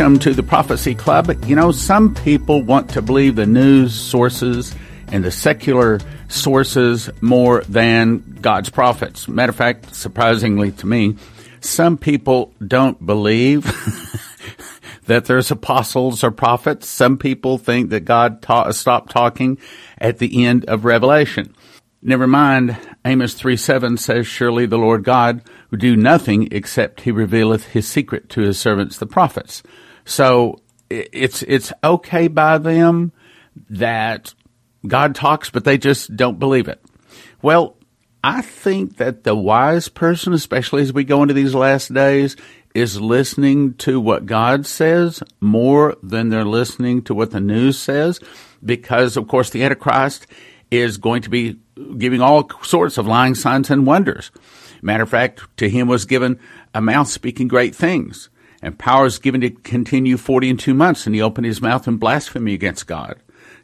welcome to the Prophecy Club. You know, some people want to believe the news sources and the secular sources more than God's prophets. Matter of fact, surprisingly to me, some people don't believe that there's apostles or prophets. Some people think that God ta- stopped talking at the end of Revelation. Never mind, Amos 3 7 says, Surely the Lord God will do nothing except he revealeth his secret to his servants, the prophets. So it's, it's okay by them that God talks, but they just don't believe it. Well, I think that the wise person, especially as we go into these last days, is listening to what God says more than they're listening to what the news says, because of course the Antichrist is going to be giving all sorts of lying signs and wonders. Matter of fact, to him was given a mouth speaking great things, and power is given to continue forty and two months, and he opened his mouth in blasphemy against God,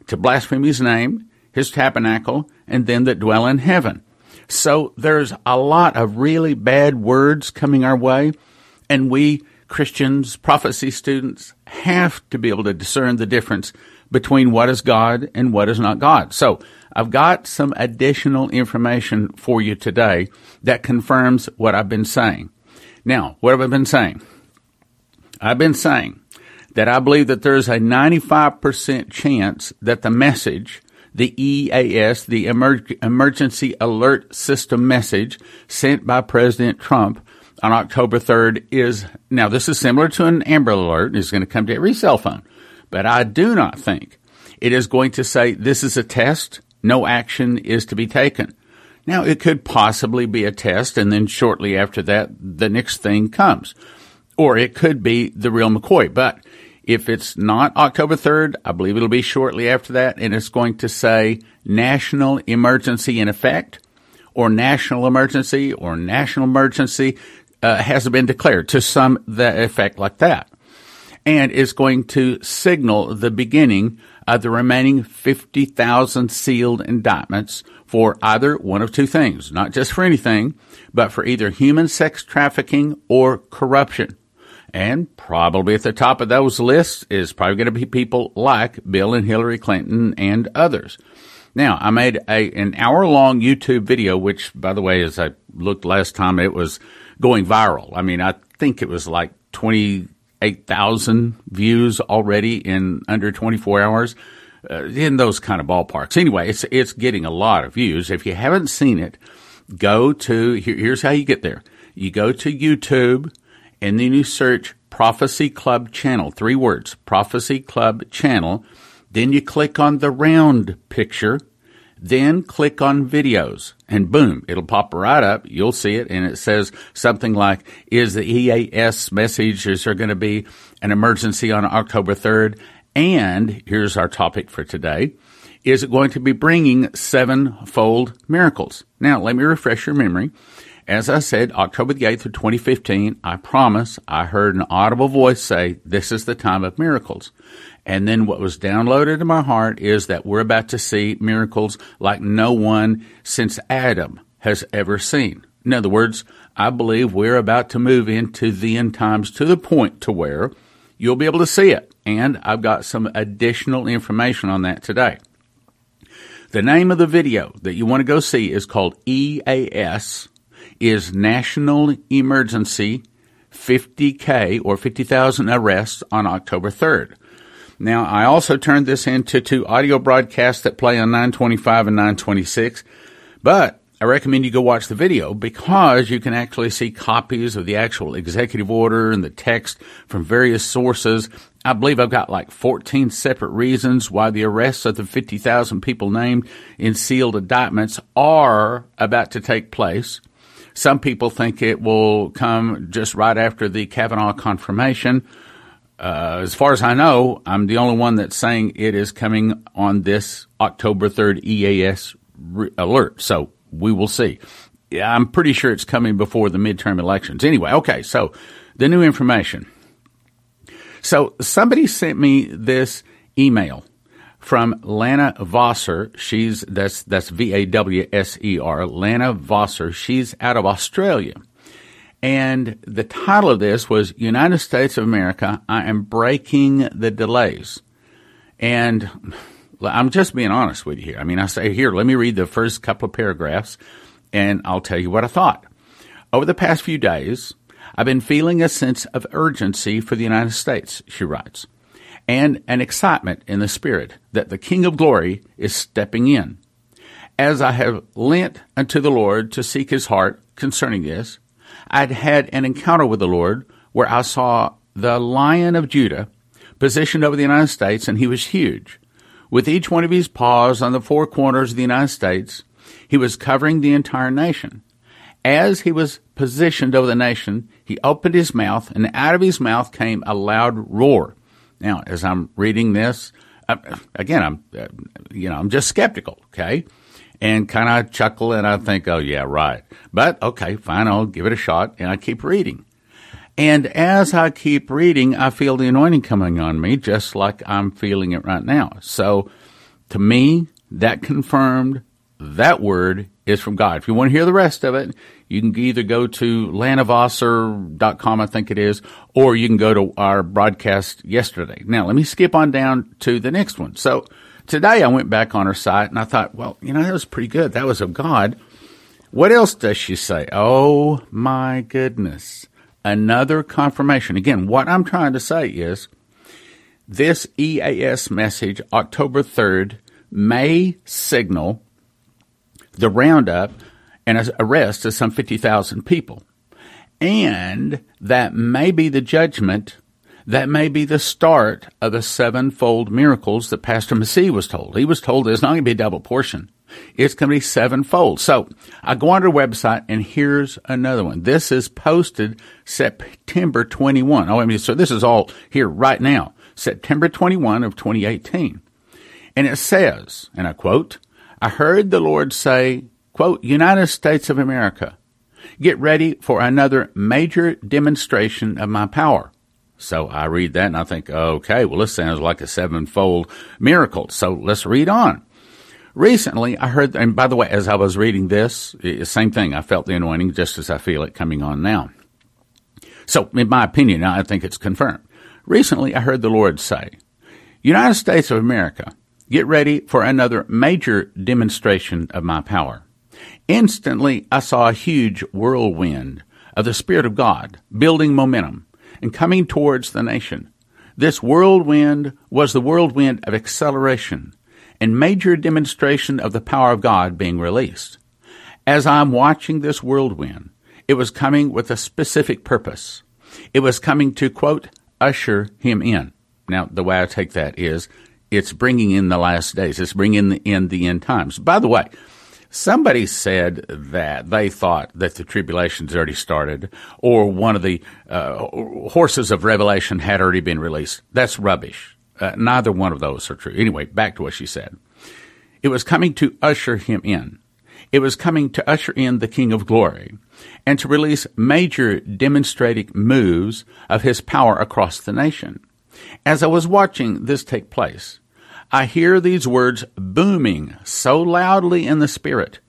to blaspheme his name, his tabernacle, and them that dwell in heaven. So there's a lot of really bad words coming our way, and we Christians, prophecy students, have to be able to discern the difference between what is God and what is not God. So I've got some additional information for you today that confirms what I've been saying. Now, what have I been saying? I've been saying that I believe that there's a 95% chance that the message the EAS, the Emer- Emergency Alert System message sent by President Trump on October 3rd is now this is similar to an Amber Alert. It's going to come to every cell phone, but I do not think it is going to say this is a test. No action is to be taken. Now it could possibly be a test, and then shortly after that, the next thing comes, or it could be the real McCoy. But if it's not October 3rd, I believe it'll be shortly after that, and it's going to say national emergency in effect, or national emergency, or national emergency uh, hasn't been declared to some effect like that. And it's going to signal the beginning of the remaining 50,000 sealed indictments for either one of two things, not just for anything, but for either human sex trafficking or corruption. And probably at the top of those lists is probably going to be people like Bill and Hillary Clinton and others. Now, I made a, an hour long YouTube video, which, by the way, as I looked last time, it was going viral. I mean, I think it was like 28,000 views already in under 24 hours. Uh, in those kind of ballparks. Anyway, it's, it's getting a lot of views. If you haven't seen it, go to, here, here's how you get there. You go to YouTube, and then you search Prophecy Club Channel, three words, Prophecy Club Channel. Then you click on the round picture, then click on videos, and boom, it'll pop right up. You'll see it, and it says something like, Is the EAS message, is there going to be an emergency on October 3rd? And here's our topic for today. Is it going to be bringing sevenfold miracles? Now, let me refresh your memory. As I said, October the 8th of 2015, I promise I heard an audible voice say, this is the time of miracles. And then what was downloaded in my heart is that we're about to see miracles like no one since Adam has ever seen. In other words, I believe we're about to move into the end times to the point to where you'll be able to see it. And I've got some additional information on that today. The name of the video that you want to go see is called EAS is National Emergency 50K or 50,000 arrests on October 3rd. Now, I also turned this into two audio broadcasts that play on 925 and 926, but I recommend you go watch the video because you can actually see copies of the actual executive order and the text from various sources. I believe I've got like 14 separate reasons why the arrests of the 50,000 people named in sealed indictments are about to take place. Some people think it will come just right after the Kavanaugh confirmation. Uh, as far as I know, I'm the only one that's saying it is coming on this October 3rd EAS re- alert. So we will see. Yeah, I'm pretty sure it's coming before the midterm elections. Anyway, okay, so the new information. So somebody sent me this email from Lana Vawser. She's that's that's V A W S E R. Lana Vawser. She's out of Australia, And the title of this was United States of America, I am breaking the delays. And I'm just being honest with you here. I mean, I say, here, let me read the first couple of paragraphs and I'll tell you what I thought. Over the past few days, I've been feeling a sense of urgency for the United States, she writes, and an excitement in the spirit that the King of Glory is stepping in. As I have lent unto the Lord to seek his heart concerning this, I'd had an encounter with the Lord where I saw the Lion of Judah positioned over the United States, and he was huge. With each one of his paws on the four corners of the United States, he was covering the entire nation. As he was positioned over the nation, he opened his mouth, and out of his mouth came a loud roar. Now, as I'm reading this, again, I'm, uh, you know, I'm just skeptical, okay? And kind of chuckle, and I think, oh, yeah, right. But, okay, fine, I'll give it a shot, and I keep reading. And as I keep reading, I feel the anointing coming on me, just like I'm feeling it right now. So, to me, that confirmed that word is from God. If you want to hear the rest of it, you can either go to lanavawser.com, I think it is, or you can go to our broadcast yesterday. Now, let me skip on down to the next one. So today I went back on her site and I thought, well, you know, that was pretty good. That was of God. What else does she say? Oh my goodness. Another confirmation. Again, what I'm trying to say is this EAS message, October 3rd, may signal the roundup and arrest of some 50,000 people. And that may be the judgment, that may be the start of the sevenfold miracles that Pastor Massey was told. He was told there's not going to be a double portion. It's going to be sevenfold. So I go on her website and here's another one. This is posted September 21. Oh, I mean, so this is all here right now. September 21 of 2018. And it says, and I quote, I heard the Lord say, quote, United States of America, get ready for another major demonstration of my power. So I read that and I think, okay, well, this sounds like a sevenfold miracle. So let's read on. Recently, I heard, and by the way, as I was reading this, same thing. I felt the anointing just as I feel it coming on now. So, in my opinion, I think it's confirmed. Recently, I heard the Lord say, United States of America, Get ready for another major demonstration of my power. Instantly, I saw a huge whirlwind of the Spirit of God building momentum and coming towards the nation. This whirlwind was the whirlwind of acceleration and major demonstration of the power of God being released. As I'm watching this whirlwind, it was coming with a specific purpose. It was coming to, quote, usher him in. Now, the way I take that is it's bringing in the last days. It's bringing in the end times. By the way, somebody said that they thought that the tribulation's already started, or one of the uh, horses of Revelation had already been released. That's rubbish. Uh, neither one of those are true. Anyway, back to what she said. It was coming to usher him in. It was coming to usher in the King of Glory and to release major demonstrating moves of his power across the nation. As I was watching this take place, I hear these words booming so loudly in the Spirit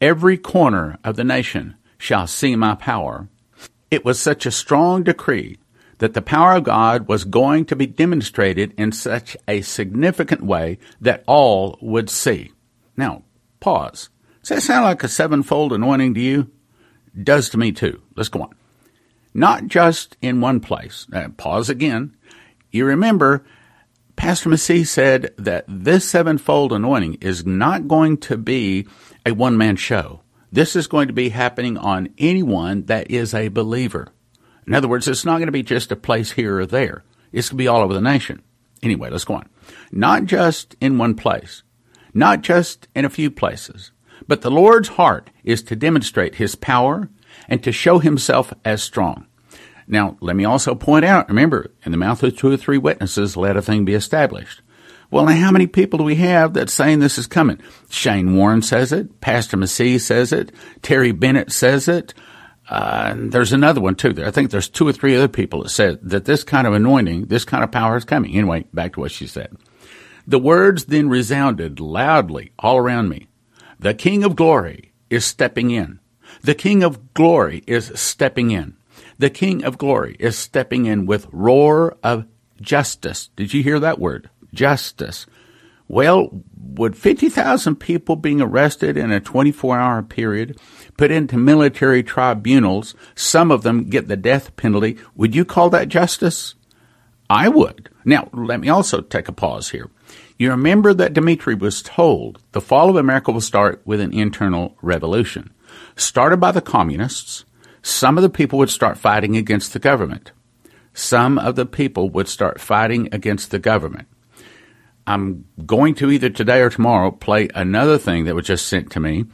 Every corner of the nation shall see my power. It was such a strong decree that the power of God was going to be demonstrated in such a significant way that all would see. Now, pause. Does that sound like a sevenfold anointing to you? does to me too. Let's go on. Not just in one place. Pause again. You remember, Pastor Massey said that this sevenfold anointing is not going to be a one man show. This is going to be happening on anyone that is a believer. In other words, it's not going to be just a place here or there. It's going to be all over the nation. Anyway, let's go on. Not just in one place, not just in a few places, but the Lord's heart is to demonstrate his power and to show himself as strong. Now, let me also point out, remember, in the mouth of two or three witnesses, let a thing be established. Well, now how many people do we have that's saying this is coming? Shane Warren says it. Pastor Massey says it. Terry Bennett says it. Uh, there's another one too. I think there's two or three other people that said that this kind of anointing, this kind of power is coming. Anyway, back to what she said. The words then resounded loudly all around me. The King of Glory is stepping in. The King of Glory is stepping in. The King of Glory is stepping in with roar of justice. Did you hear that word? Justice. Well, would 50,000 people being arrested in a 24 hour period, put into military tribunals, some of them get the death penalty, would you call that justice? I would. Now, let me also take a pause here. You remember that Dumitru was told the fall of America will start with an internal revolution. Started by the communists, some of the people would start fighting against the government. Some of the people would start fighting against the government. I'm going to either today or tomorrow play another thing that was just sent to me.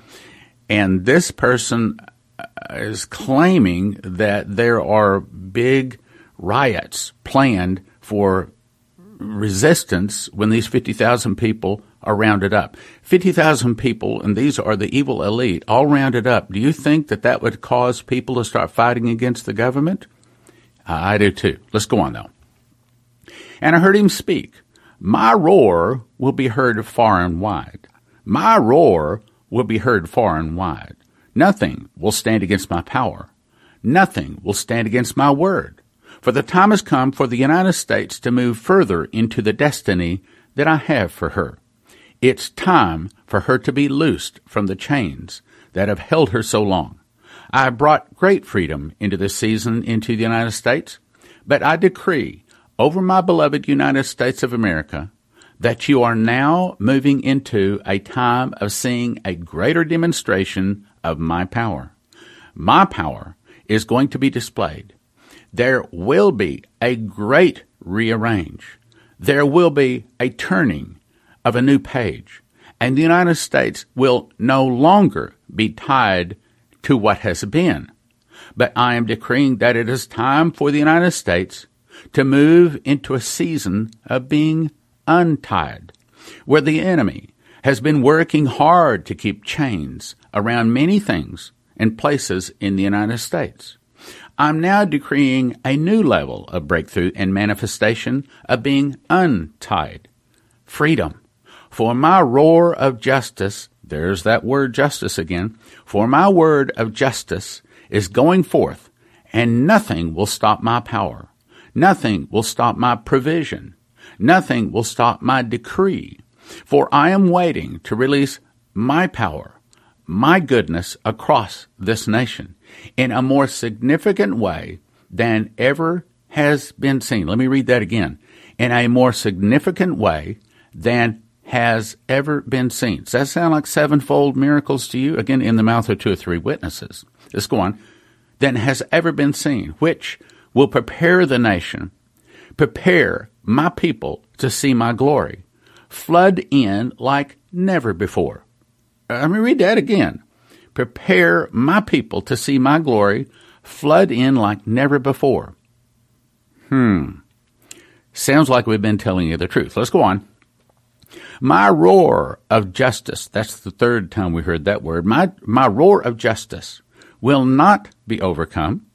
And this person uh, is claiming that there are big riots planned for resistance when these 50,000 people are rounded up. 50,000 people, and these are the evil elite, all rounded up. Do you think that that would cause people to start fighting against the government? I do too. Let's go on though. And I heard him speak. My roar will be heard far and wide. My roar will be heard far and wide. Nothing will stand against my power. Nothing will stand against my word. For the time has come for the United States to move further into the destiny that I have for her. It's time for her to be loosed from the chains that have held her so long. I have brought great freedom into this season into the United States, but I decree over my beloved United States of America that you are now moving into a time of seeing a greater demonstration of my power. My power is going to be displayed. There will be a great rearrange. There will be a turning of a new page. And the United States will no longer be tied to what has been. But I am decreeing that it is time for the United States to move into a season of being untied, where the enemy has been working hard to keep chains around many things and places in the United States. I'm now decreeing a new level of breakthrough and manifestation of being untied. Freedom. For my roar of justice, there's that word justice again, for my word of justice is going forth, and nothing will stop my power. Nothing will stop my provision. Nothing will stop my decree. For I am waiting to release my power, my goodness across this nation in a more significant way than ever has been seen. Let me read that again. In a more significant way than has ever been seen. Does that sound like sevenfold miracles to you? Again, in the mouth of two or three witnesses. Let's go on. Than has ever been seen, which will prepare the nation, prepare my people to see my glory, flood in like never before. Uh, let me read that again. Prepare my people to see my glory, flood in like never before. Hmm. Sounds like we've been telling you the truth. Let's go on. My roar of justice, that's the third time we heard that word, my, my roar of justice will not be overcome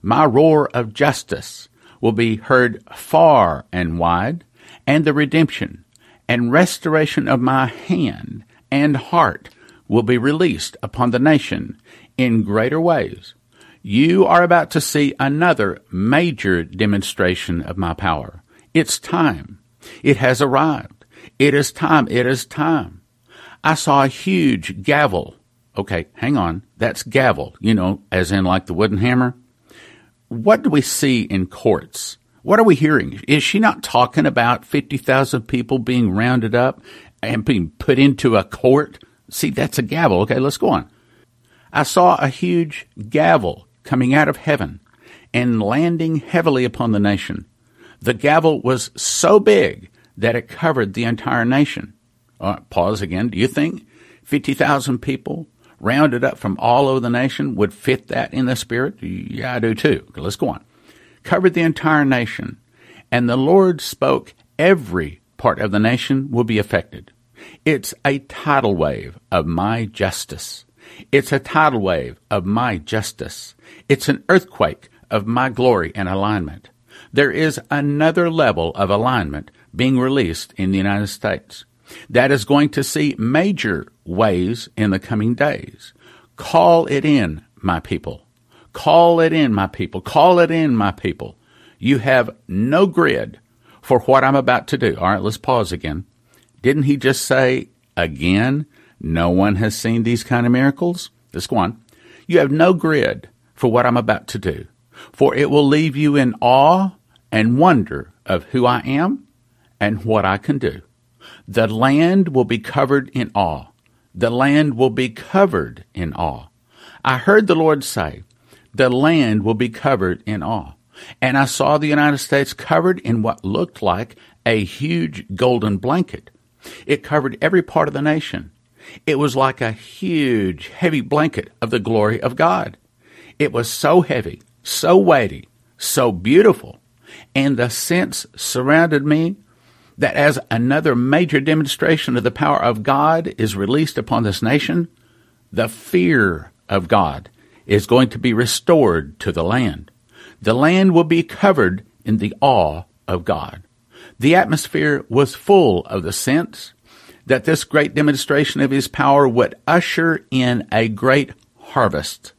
my roar of justice will be heard far and wide, and the redemption and restoration of my hand and heart will be released upon the nation in greater ways. You are about to see another major demonstration of my power. It's time. It has arrived. It is time. It is time. I saw a huge gavel. Okay, hang on. That's gavel, you know, as in like the wooden hammer what do we see in courts? What are we hearing? Is she not talking about 50,000 people being rounded up and being put into a court? See, that's a gavel. Okay, let's go on. I saw a huge gavel coming out of heaven and landing heavily upon the nation. The gavel was so big that it covered the entire nation. Pause again. Do you think 50,000 people rounded up from all over the nation would fit that in the spirit? Yeah, I do too. Let's go on. Covered the entire nation, and the Lord spoke, every part of the nation will be affected. It's a tidal wave of my justice. It's a tidal wave of my justice. It's an earthquake of my glory and alignment. There is another level of alignment being released in the United States that is going to see major waves in the coming days. Call it in, my people. Call it in, my people. Call it in, my people. You have no grid for what I'm about to do. All right, let's pause again. Didn't he just say again, no one has seen these kind of miracles? Let's go on. You have no grid for what I'm about to do, for it will leave you in awe and wonder of who I am and what I can do. The land will be covered in awe. The land will be covered in awe. I heard the Lord say, the land will be covered in awe. And I saw the United States covered in what looked like a huge golden blanket. It covered every part of the nation. It was like a huge, heavy blanket of the glory of God. It was so heavy, so weighty, so beautiful, and the sense surrounded me that as another major demonstration of the power of God is released upon this nation, the fear of God is going to be restored to the land. The land will be covered in the awe of God. The atmosphere was full of the sense that this great demonstration of his power would usher in a great harvest.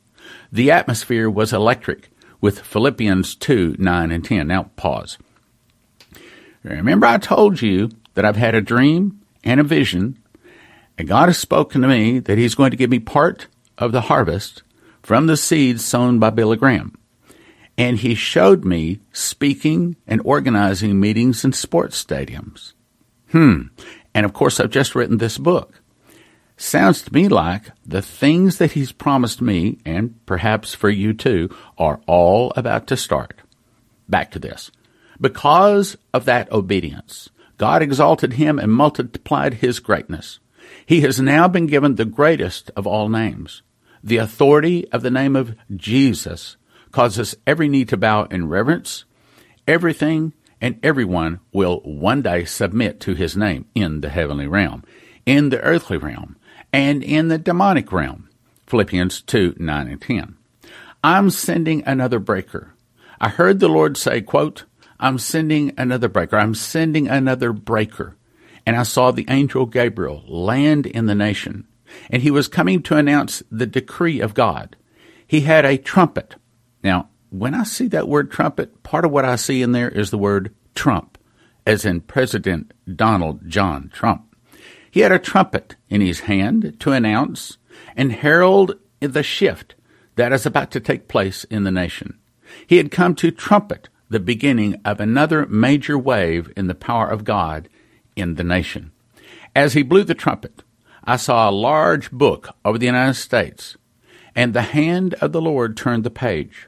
The atmosphere was electric with Philippians 2 9 and 10. Now, pause. Remember, I told you that I've had a dream and a vision, and God has spoken to me that He's going to give me part of the harvest from the seeds sown by Billy Graham. And He showed me speaking and organizing meetings in sports stadiums. Hmm. And of course, I've just written this book. Sounds to me like the things that He's promised me, and perhaps for you too, are all about to start. Back to this. Because of that obedience, God exalted him and multiplied his greatness. He has now been given the greatest of all names. The authority of the name of Jesus causes every knee to bow in reverence. Everything and everyone will one day submit to his name in the heavenly realm, in the earthly realm, and in the demonic realm. Philippians 2 9 and 10. I'm sending another breaker. I heard the Lord say, quote, I'm sending another breaker. I'm sending another breaker. And I saw the angel Gabriel land in the nation, and he was coming to announce the decree of God. He had a trumpet. Now, when I see that word trumpet, part of what I see in there is the word Trump, as in President Donald John Trump. He had a trumpet in his hand to announce and herald the shift that is about to take place in the nation. He had come to trumpet the beginning of another major wave in the power of God in the nation. As he blew the trumpet, I saw a large book over the United States, and the hand of the Lord turned the page.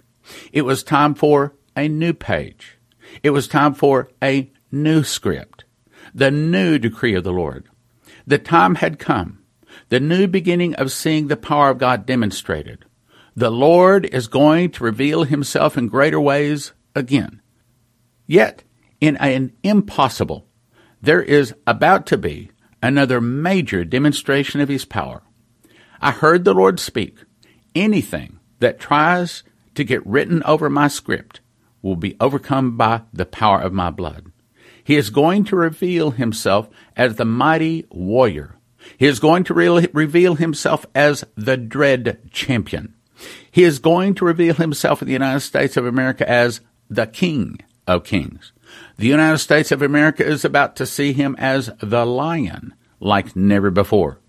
It was time for a new page. It was time for a new script, the new decree of the Lord. The time had come, the new beginning of seeing the power of God demonstrated. The Lord is going to reveal himself in greater ways again. Yet, in an impossible, there is about to be another major demonstration of his power. I heard the Lord speak. Anything that tries to get written over my script will be overcome by the power of my blood. He is going to reveal himself as the mighty warrior. He is going to re- reveal himself as the dread champion. He is going to reveal himself in the United States of America as the King of Kings. The United States of America is about to see him as the lion like never before.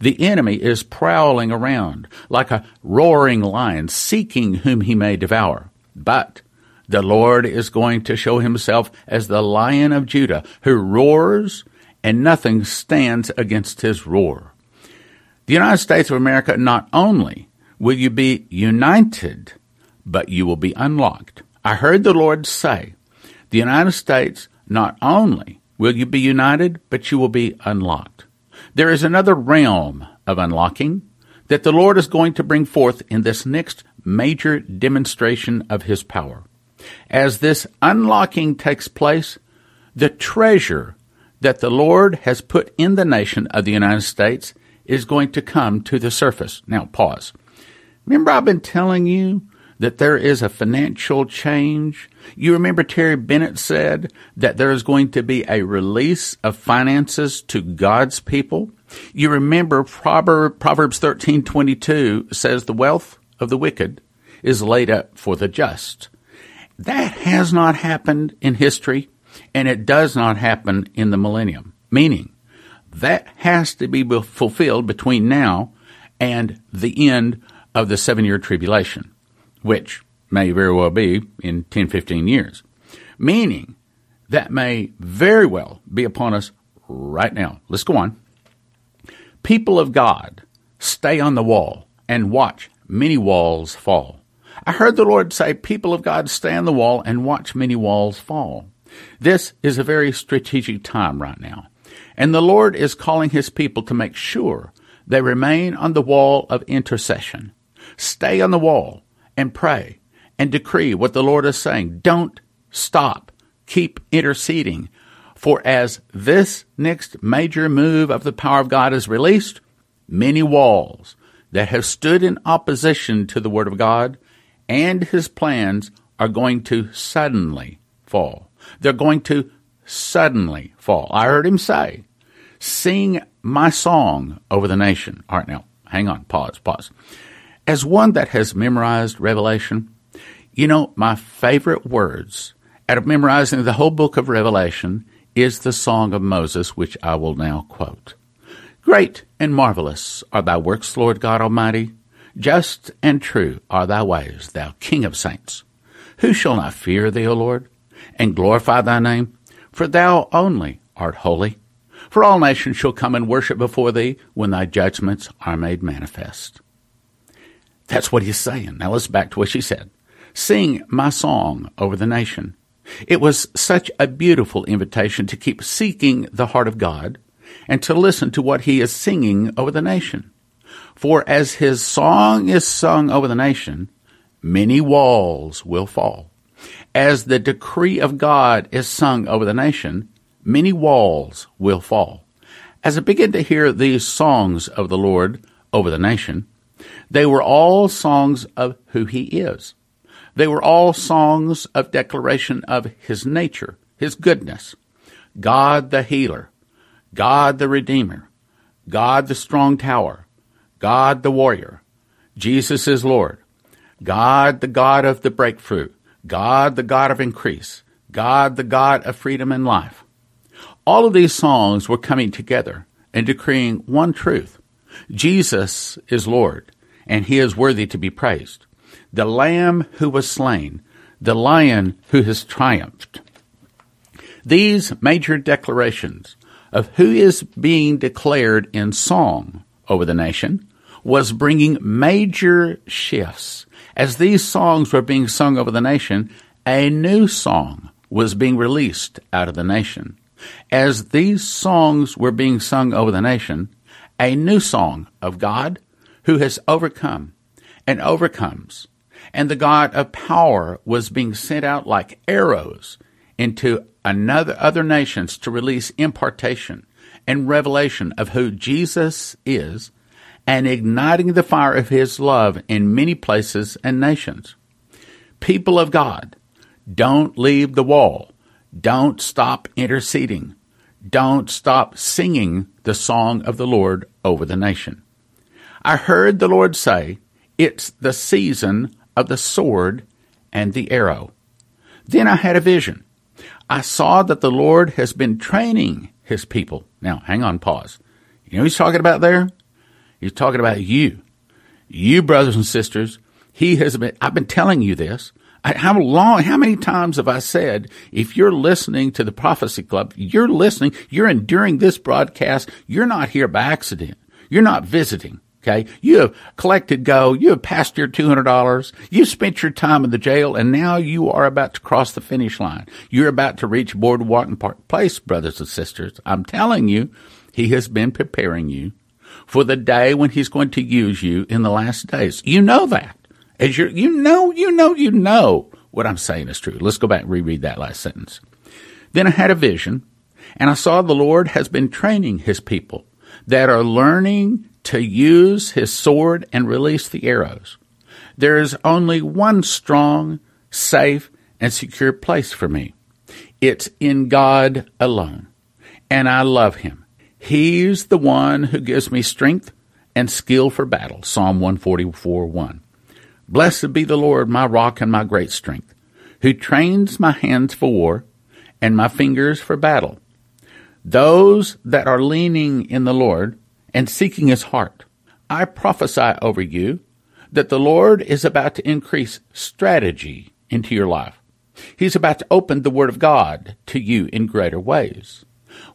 The enemy is prowling around like a roaring lion, seeking whom he may devour. But the Lord is going to show himself as the lion of Judah, who roars and nothing stands against his roar. The United States of America not only will you be united, but you will be unlocked. I heard the Lord say, the United States, not only will you be united, but you will be unlocked. There is another realm of unlocking that the Lord is going to bring forth in this next major demonstration of His power. As this unlocking takes place, the treasure that the Lord has put in the nation of the United States is going to come to the surface. Now, pause. Remember, I've been telling you that there is a financial change. You remember Terry Bennett said that there is going to be a release of finances to God's people. You remember Proverbs 13:22 says the wealth of the wicked is laid up for the just. That has not happened in history, and it does not happen in the millennium. Meaning, that has to be fulfilled between now and the end of the seven year tribulation, which may very well be in 10, 15 years. Meaning, that may very well be upon us right now. Let's go on. People of God, stay on the wall and watch many walls fall. I heard the Lord say, People of God, stay on the wall and watch many walls fall. This is a very strategic time right now. And the Lord is calling his people to make sure they remain on the wall of intercession. Stay on the wall and pray and decree what the Lord is saying. Don't stop. Keep interceding. For as this next major move of the power of God is released, many walls that have stood in opposition to the Word of God and His plans are going to suddenly fall. They're going to suddenly fall. I heard him say, Sing my song over the nation. All right, now, hang on, pause, pause. As one that has memorized Revelation, you know, my favorite words out of memorizing the whole book of Revelation is the Song of Moses, which I will now quote. Great and marvelous are thy works, Lord God Almighty. Just and true are thy ways, thou King of saints. Who shall not fear thee, O Lord, and glorify thy name? For thou only art holy. For all nations shall come and worship before thee when thy judgments are made manifest. That's what he's saying. Now let's back to what she said. Sing my song over the nation. It was such a beautiful invitation to keep seeking the heart of God and to listen to what he is singing over the nation. For as his song is sung over the nation, many walls will fall. As the decree of God is sung over the nation, many walls will fall. As I began to hear these songs of the Lord over the nation, they were all songs of who he is. They were all songs of declaration of his nature, his goodness. God the healer, God the redeemer, God the strong tower, God the warrior, Jesus is Lord, God the God of the breakthrough, God the God of increase, God the God of freedom and life. All of these songs were coming together and decreeing one truth. Jesus is Lord, and he is worthy to be praised the Lamb who was slain, the Lion who has triumphed. These major declarations of who is being declared in song over the nation was bringing major shifts. As these songs were being sung over the nation, a new song was being released out of the nation. As these songs were being sung over the nation, a new song of God who has overcome and overcomes and the God of power was being sent out like arrows into another other nations to release impartation and revelation of who Jesus is and igniting the fire of his love in many places and nations. People of God, don't leave the wall. Don't stop interceding. Don't stop singing the song of the Lord over the nation. I heard the Lord say, it's the season of the sword and the arrow. Then I had a vision. I saw that the Lord has been training his people. Now, hang on, pause. You know he's talking about there? He's talking about you. You, brothers and sisters, he has been, I've been telling you this. How long, how many times have I said, if you're listening to the Prophecy Club, you're listening, you're enduring this broadcast, you're not here by accident. You're not visiting. Okay. You have collected gold. You have passed your $200. You've spent your time in the jail and now you are about to cross the finish line. You're about to reach Boardwalk and Park Place, brothers and sisters. I'm telling you, he has been preparing you for the day when he's going to use you in the last days. You know that. As you you know, you know, you know what I'm saying is true. Let's go back and reread that last sentence. Then I had a vision and I saw the Lord has been training his people that are learning to use his sword and release the arrows. There is only one strong, safe, and secure place for me. It's in God alone. And I love him. He's the one who gives me strength and skill for battle. Psalm 144 1. Blessed be the Lord, my rock and my great strength, who trains my hands for war and my fingers for battle. Those that are leaning in the Lord and seeking his heart, I prophesy over you that the Lord is about to increase strategy into your life. He's about to open the Word of God to you in greater ways.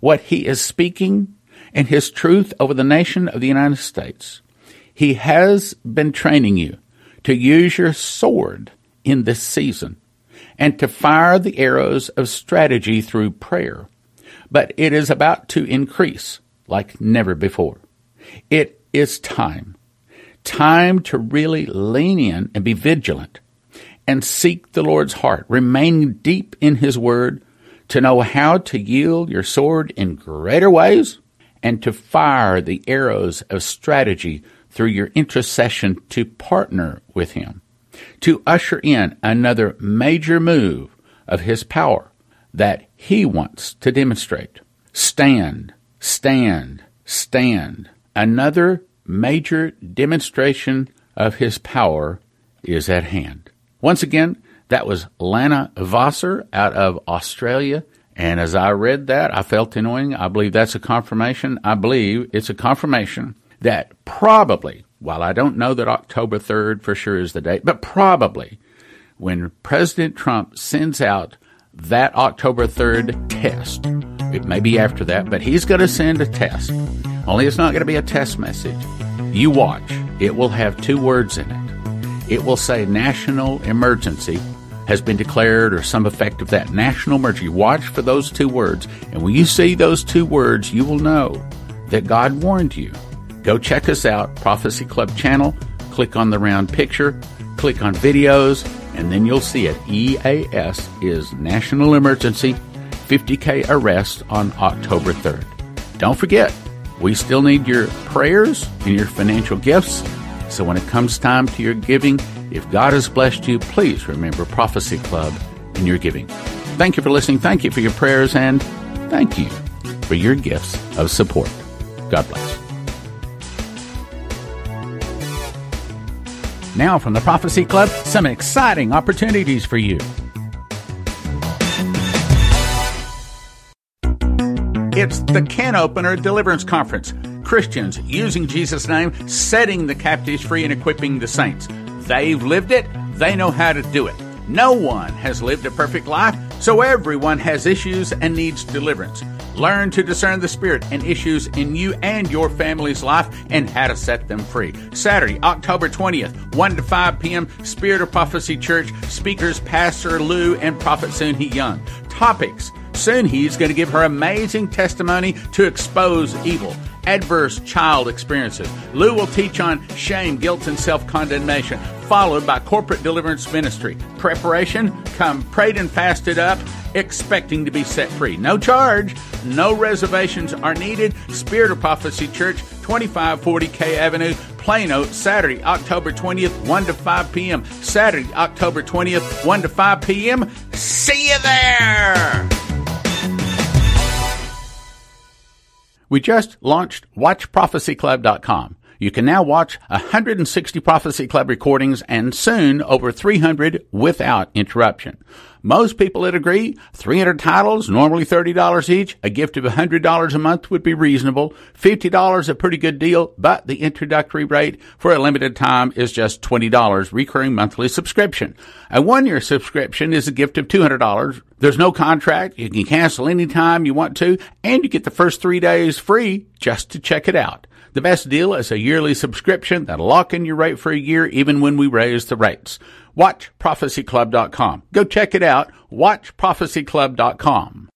What He is speaking and His truth over the nation of the United States, He has been training you to use your sword in this season and to fire the arrows of strategy through prayer. But it is about to increase like never before. It is time. Time to really lean in and be vigilant and seek the Lord's heart. Remain deep in His Word to know how to yield your sword in greater ways and to fire the arrows of strategy through your intercession to partner with Him, to usher in another major move of His power that He wants to demonstrate. Stand, stand, stand. Another major demonstration of His power is at hand. Once again, that was Lana Vawser out of Australia. And as I read that, I felt anointing. I believe that's a confirmation. I believe it's a confirmation that probably, while I don't know that October 3rd for sure is the date, but probably when President Trump sends out that October 3rd test, it may be after that, but he's going to send a test. Only it's not going to be a test message. You watch. It will have two words in it it will say national emergency has been declared or some effect of that national emergency. Watch for those two words. And when you see those two words, you will know that God warned you. Go check us out, Prophecy Club channel. Click on the round picture, click on videos, and then you'll see it. EAS is National Emergency 50K arrest on October 3rd. Don't forget, we still need your prayers and your financial gifts so when it comes time to your giving, if God has blessed you, please remember Prophecy Club in your giving. Thank you for listening. Thank you for your prayers and thank you for your gifts of support. God bless. Now from the Prophecy Club, some exciting opportunities for you. It's the Can Opener Deliverance Conference Christians using Jesus' name, setting the captives free, and equipping the saints. They've lived it, they know how to do it. No one has lived a perfect life, so everyone has issues and needs deliverance. Learn to discern the spirit and issues in you and your family's life and how to set them free. Saturday, October 20th, 1 to 5 p.m., Spirit of Prophecy Church, speakers Pastor Lou and Prophet Soon Young. Topics Soon he's going to give her amazing testimony to expose evil adverse child experiences. Lou will teach on shame, guilt, and self condemnation, followed by corporate deliverance ministry. Preparation come prayed and fasted up, expecting to be set free. No charge, no reservations are needed. Spirit of Prophecy Church, 2540 K Avenue, Plano, Saturday, October 20th, 1 to 5 p.m. Saturday, October 20th, 1 to 5 p.m. See you there! We just launched WatchProphecyClub.com. You can now watch 160 Prophecy Club recordings and soon over 300 without interruption. Most people would agree 300 titles, normally $30 each. A gift of $100 a month would be reasonable. $50 a pretty good deal, but the introductory rate for a limited time is just $20 recurring monthly subscription. A one year subscription is a gift of $200. There's no contract. You can cancel anytime you want to, and you get the first three days free just to check it out. The best deal is a yearly subscription that'll lock in your rate for a year even when we raise the rates. WatchProphecyClub.com. Go check it out. WatchProphecyClub.com.